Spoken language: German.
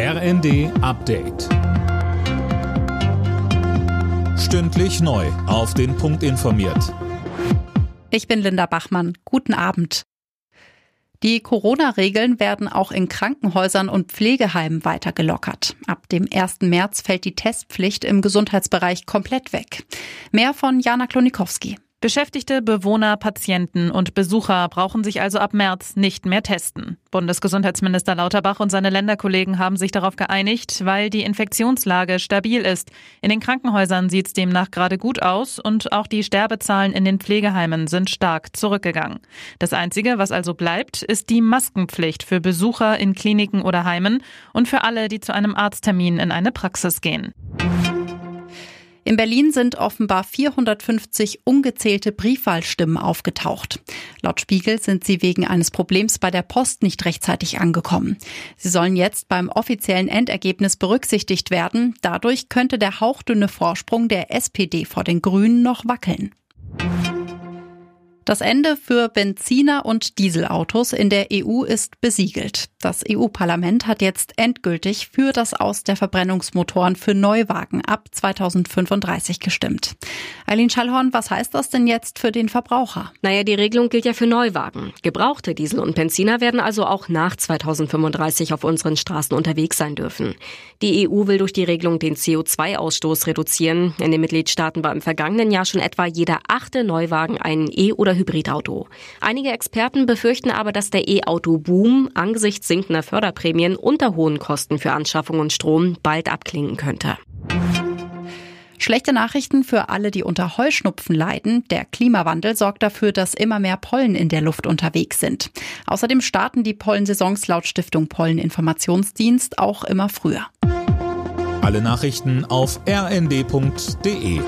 RND Update. Stündlich neu. Auf den Punkt informiert. Ich bin Linda Bachmann. Guten Abend. Die Corona-Regeln werden auch in Krankenhäusern und Pflegeheimen weiter gelockert. Ab dem 1. März fällt die Testpflicht im Gesundheitsbereich komplett weg. Mehr von Jana Klonikowski. Beschäftigte, Bewohner, Patienten und Besucher brauchen sich also ab März nicht mehr testen. Bundesgesundheitsminister Lauterbach und seine Länderkollegen haben sich darauf geeinigt, weil die Infektionslage stabil ist. In den Krankenhäusern sieht es demnach gerade gut aus und auch die Sterbezahlen in den Pflegeheimen sind stark zurückgegangen. Das Einzige, was also bleibt, ist die Maskenpflicht für Besucher in Kliniken oder Heimen und für alle, die zu einem Arzttermin in eine Praxis gehen. In Berlin sind offenbar 450 ungezählte Briefwahlstimmen aufgetaucht. Laut Spiegel sind sie wegen eines Problems bei der Post nicht rechtzeitig angekommen. Sie sollen jetzt beim offiziellen Endergebnis berücksichtigt werden. Dadurch könnte der hauchdünne Vorsprung der SPD vor den Grünen noch wackeln. Das Ende für Benziner und Dieselautos in der EU ist besiegelt. Das EU-Parlament hat jetzt endgültig für das Aus der Verbrennungsmotoren für Neuwagen ab 2035 gestimmt. Eileen Schallhorn, was heißt das denn jetzt für den Verbraucher? Naja, die Regelung gilt ja für Neuwagen. Gebrauchte Diesel und Benziner werden also auch nach 2035 auf unseren Straßen unterwegs sein dürfen. Die EU will durch die Regelung den CO2-Ausstoß reduzieren. In den Mitgliedstaaten war im vergangenen Jahr schon etwa jeder achte Neuwagen ein E- oder Hybridauto. Einige Experten befürchten aber, dass der E-Auto-Boom angesichts sinkender Förderprämien unter hohen Kosten für Anschaffung und Strom bald abklingen könnte. Schlechte Nachrichten für alle, die unter Heuschnupfen leiden. Der Klimawandel sorgt dafür, dass immer mehr Pollen in der Luft unterwegs sind. Außerdem starten die Pollensaisons laut Stiftung Polleninformationsdienst auch immer früher. Alle Nachrichten auf rnd.de